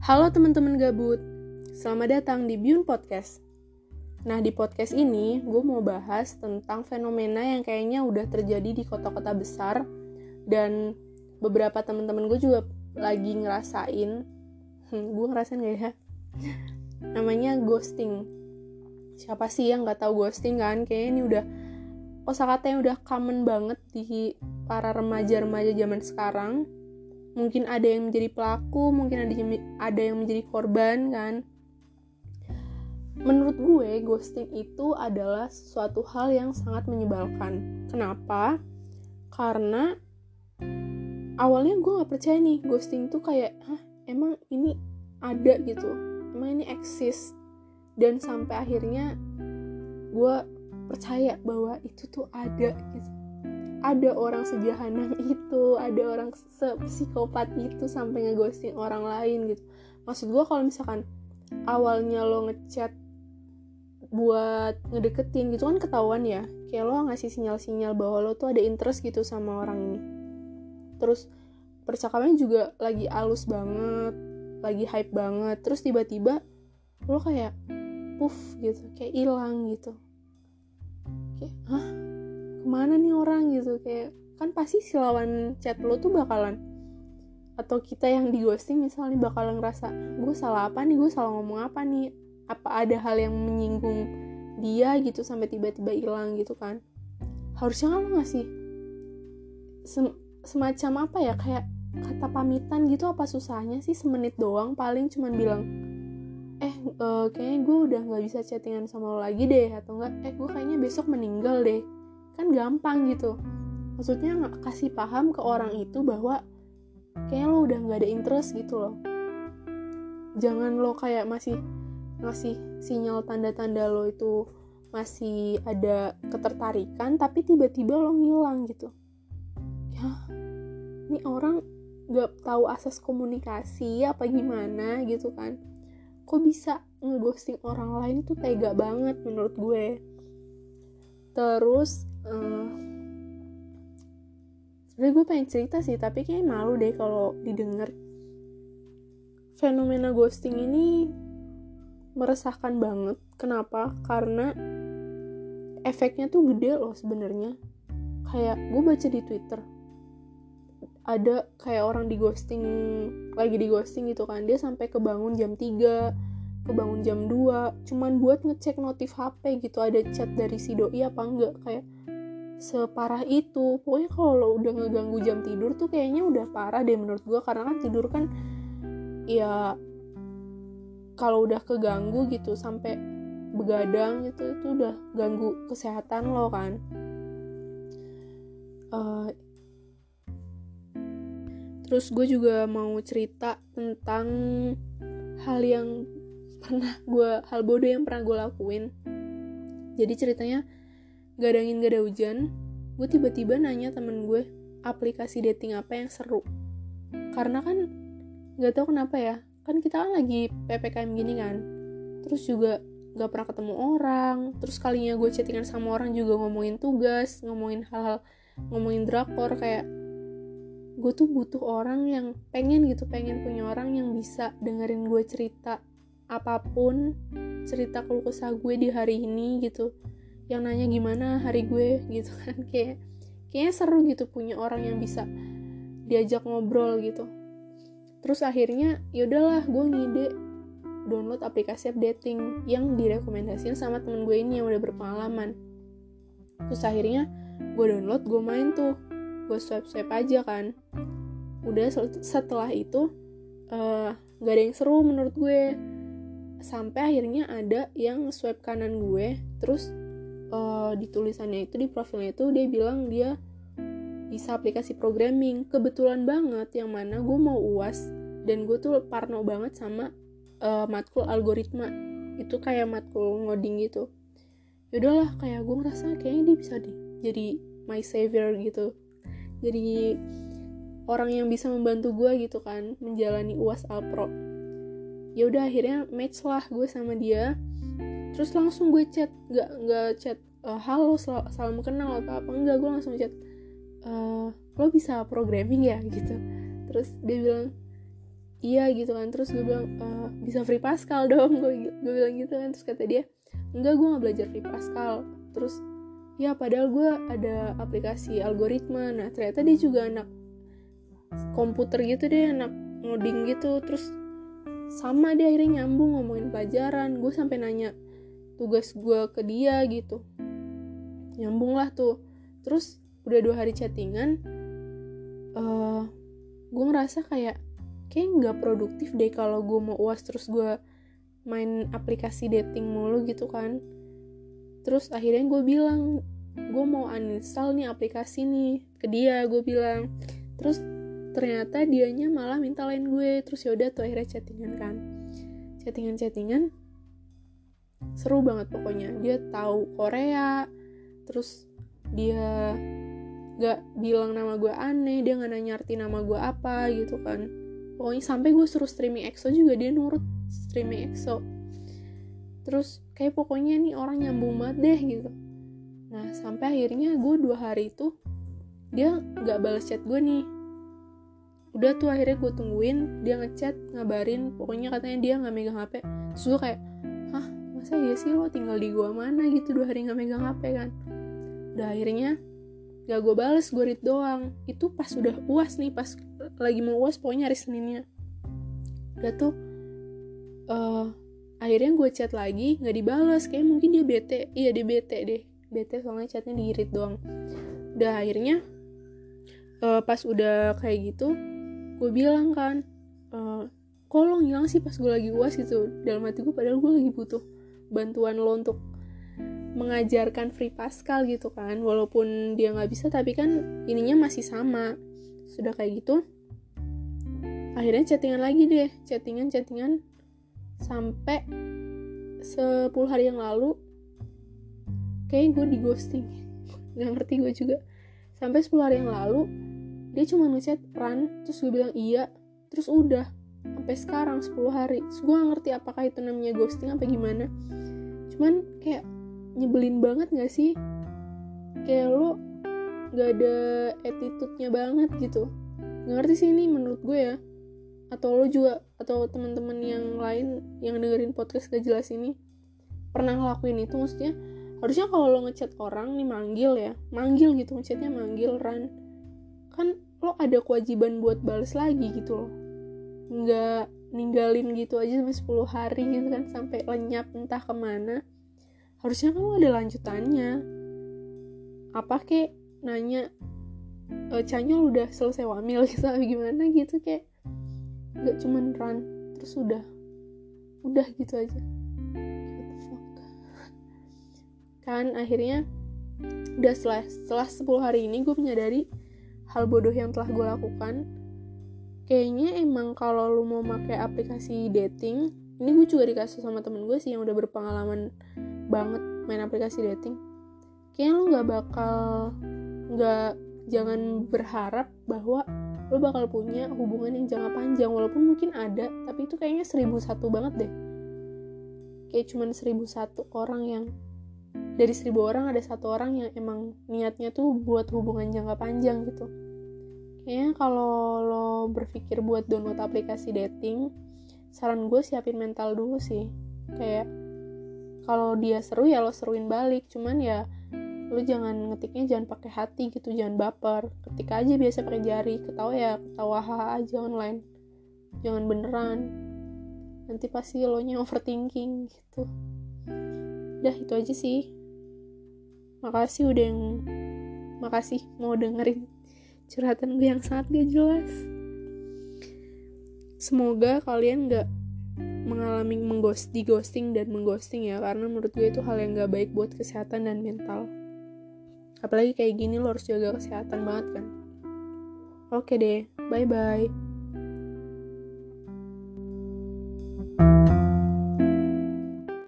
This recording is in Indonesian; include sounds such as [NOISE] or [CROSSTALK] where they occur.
Halo teman-teman gabut, selamat datang di Biun Podcast. Nah di podcast ini gue mau bahas tentang fenomena yang kayaknya udah terjadi di kota-kota besar dan beberapa teman-teman gue juga lagi ngerasain, hmm, gue ngerasain gak ya? [LAUGHS] Namanya ghosting. Siapa sih yang nggak tahu ghosting kan? Kayaknya ini udah kosakata yang udah common banget di para remaja-remaja zaman sekarang mungkin ada yang menjadi pelaku mungkin ada yang, ada yang menjadi korban kan? Menurut gue ghosting itu adalah suatu hal yang sangat menyebalkan. Kenapa? Karena awalnya gue nggak percaya nih ghosting tuh kayak hah emang ini ada gitu? Emang ini eksis? Dan sampai akhirnya gue percaya bahwa itu tuh ada gitu ada orang sejahanam itu ada orang psikopat itu sampai ngeghosting orang lain gitu. Maksud gue kalau misalkan awalnya lo ngechat buat ngedeketin gitu kan ketahuan ya. Kayak lo ngasih sinyal-sinyal bahwa lo tuh ada interest gitu sama orang ini. Terus percakapannya juga lagi alus banget lagi hype banget. Terus tiba-tiba lo kayak puff gitu. Kayak hilang gitu. Kayak hah ke mana nih orang? gitu. Kayak kan pasti si lawan chat lo tuh bakalan atau kita yang di ghosting misalnya bakalan ngerasa gue salah apa nih? Gue salah ngomong apa nih? Apa ada hal yang menyinggung dia? gitu sampai tiba-tiba hilang gitu kan. Harusnya kan lo ngasih sem semacam apa ya kayak kata pamitan gitu apa susahnya sih semenit doang paling cuman bilang eh uh, kayaknya gue udah nggak bisa chattingan sama lo lagi deh atau enggak eh gue kayaknya besok meninggal deh kan gampang gitu. Maksudnya nggak kasih paham ke orang itu bahwa kayak lo udah nggak ada interest gitu loh. Jangan lo kayak masih ngasih sinyal tanda-tanda lo itu masih ada ketertarikan tapi tiba-tiba lo ngilang gitu. Ya ini orang nggak tahu asas komunikasi apa gimana gitu kan. Kok bisa ngeghosting orang lain itu tega banget menurut gue. Terus uh, sebenarnya gue pengen cerita sih tapi kayak malu deh kalau didengar. Fenomena ghosting ini meresahkan banget. Kenapa? Karena efeknya tuh gede loh sebenarnya. Kayak gue baca di twitter ada kayak orang di ghosting lagi di ghosting gitu kan. Dia sampai kebangun jam 3 kebangun jam 2 cuman buat ngecek notif HP gitu ada chat dari si doi apa enggak. Kayak separah itu. Pokoknya kalau udah ngeganggu jam tidur tuh kayaknya udah parah deh menurut gue karena kan tidur kan ya kalau udah keganggu gitu sampai begadang gitu itu udah ganggu kesehatan lo kan. Uh, terus gue juga mau cerita tentang hal yang pernah gue hal bodoh yang pernah gue lakuin. Jadi ceritanya gak ada angin gak ada hujan. Gue tiba-tiba nanya temen gue aplikasi dating apa yang seru? Karena kan gak tau kenapa ya kan kita kan lagi ppkm gini kan. Terus juga gak pernah ketemu orang. Terus kalinya gue chattingan sama orang juga ngomongin tugas ngomongin hal-hal ngomongin drakor kayak gue tuh butuh orang yang pengen gitu pengen punya orang yang bisa dengerin gue cerita apa pun cerita keluh kesah gue di hari ini gitu yang nanya gimana hari gue gitu kan. [LAUGHS] Kayak kayaknya seru gitu punya orang yang bisa diajak ngobrol gitu. Terus akhirnya ya udahlah gue ngide download aplikasi app dating yang direkomendasiin sama temen gue ini yang udah berpengalaman. Terus akhirnya gue download gue main tuh. Gue swipe swipe aja kan. Udah setelah itu uh, eh, gak ada yang seru menurut gue. Sampai akhirnya ada yang swipe kanan gue terus uh, di tulisannya itu di profilnya itu dia bilang dia bisa aplikasi programming. Kebetulan banget yang mana gue mau uas dan gue tuh parno banget sama uh, matkul algoritma. Itu kayak matkul ngoding gitu. Yaudahlah kayak gue ngerasa kayaknya dia bisa deh jadi my savior gitu. Jadi orang yang bisa membantu gue gitu kan menjalani uas alpro ya udah akhirnya match lah gue sama dia terus langsung gue chat nggak nggak chat uh, halo sal salam kenal atau apa enggak gue langsung chat uh, lo bisa programming ya? Gitu. Terus dia bilang iya gitu kan. Terus gue bilang e, bisa free Pascal dong gue gue bilang gitu kan. Terus kata dia enggak gue nggak belajar free Pascal. Terus ya padahal gue ada aplikasi algoritma. Nah ternyata dia juga anak komputer gitu deh anak ngoding gitu. Terus sama dia akhirnya nyambung ngomongin pelajaran. Gue sampai nanya tugas gue ke dia gitu. Nyambung lah tuh. Terus udah dua hari chattingan uh, gue ngerasa kayak kayak nggak produktif deh kalau gue mau uas terus gue main aplikasi dating mulu gitu kan. Terus akhirnya gue bilang gue mau uninstall nih aplikasi nih ke dia gue bilang. Terus ternyata dianya malah minta lain gue. Terus yaudah tuh akhirnya chattingan kan. Chattingan chattingan seru banget pokoknya. Dia tahu Korea terus dia gak bilang nama gue aneh dia nggak nanya arti nama gue apa gitu kan. Pokoknya sampai gue suruh streaming EXO juga dia nurut streaming EXO. Terus kayak pokoknya nih orang nyambung banget deh gitu. Nah sampai akhirnya gue dua hari itu dia nggak balas chat gue nih. Udah tuh akhirnya gue tungguin dia ngechat ngabarin pokoknya katanya dia nggak megang hp terus kayak hah masa iya sih lo tinggal di gua mana gitu dua hari nggak megang hp kan? Udah akhirnya gak gue bales gue read doang. Itu pas udah uas nih pas lagi mau uas pokoknya hari seninnya. Udah tuh uh, akhirnya gue chat lagi nggak dibales. Kayak mungkin dia bete. Iya dia bete deh. Bete soalnya chatnya di read doang. Udah akhirnya uh, pas udah kayak gitu gue bilang kan uh, kok lo ngilang sih pas gue lagi uas gitu? Dalam hati gue padahal gue lagi butuh bantuan lo untuk mengajarkan free Pascal gitu kan. Walaupun dia nggak bisa tapi kan ininya masih sama. Sudah kayak gitu akhirnya chattingan lagi deh. Chattingan chattingan sampai 10 hari yang lalu kayak gue di ghosting [LAUGHS] nggak ngerti gue juga. Sampai 10 hari yang lalu dia cuma ngechat run terus gue bilang iya terus udah sampai sekarang 10 hari. Terus gue ngerti apakah itu namanya ghosting apa gimana. Cuman kayak nyebelin banget gak sih? Kayak lo gak ada attitude-nya banget gitu. Gak ngerti sih ini menurut gue ya. Atau lo juga atau teman-teman yang lain yang dengerin podcast gak jelas ini pernah ngelakuin itu? Maksudnya harusnya kalau lo ngechat orang nih manggil ya. Manggil gitu ngechatnya manggil run. Kan lo ada kewajiban buat balas lagi gitu loh nggak ninggalin gitu aja sampai 10 hari gitu kan sampai lenyap entah ke mana. Harusnya lo ada lanjutannya. Apa kek nanya e, canyol udah selesai wamil gitu apa gimana? Gitu kayak nggak cuman run terus udah udah gitu aja. Kan akhirnya udah setelah setelah 10 hari ini gue menyadari hal bodoh yang telah gue lakukan kayaknya emang kalau lu mau pakai aplikasi dating ini gue juga dikasih sama temen gue sih yang udah berpengalaman banget main aplikasi dating. Kayaknya lu nggak bakal nggak jangan berharap bahwa lu bakal punya hubungan yang jangka panjang walaupun mungkin ada tapi itu kayaknya seribu satu banget deh. Kayak cuman seribu satu orang yang dari seribu orang ada satu orang yang emang niatnya tuh buat hubungan jangka panjang gitu kayaknya kalau lo berpikir buat download aplikasi dating saran gue siapin mental dulu sih. Kayak kalau dia seru ya lo seruin balik. Cuman ya lo jangan ngetiknya jangan pakai hati gitu jangan baper. Ketik aja biasa pakai jari ketawa ya ketawa haha aja online. Jangan beneran. Nanti pasti lo nya overthinking gitu. Udah itu aja sih. Makasih udah yang makasih mau dengerin curhatan gue yang sangat gak jelas. Semoga kalian gak mengalami mengghost di ghosting dan mengghosting ya karena menurut gue itu hal yang gak baik buat kesehatan dan mental. Apalagi kayak gini lo harus jaga kesehatan banget kan. Oke deh bye bye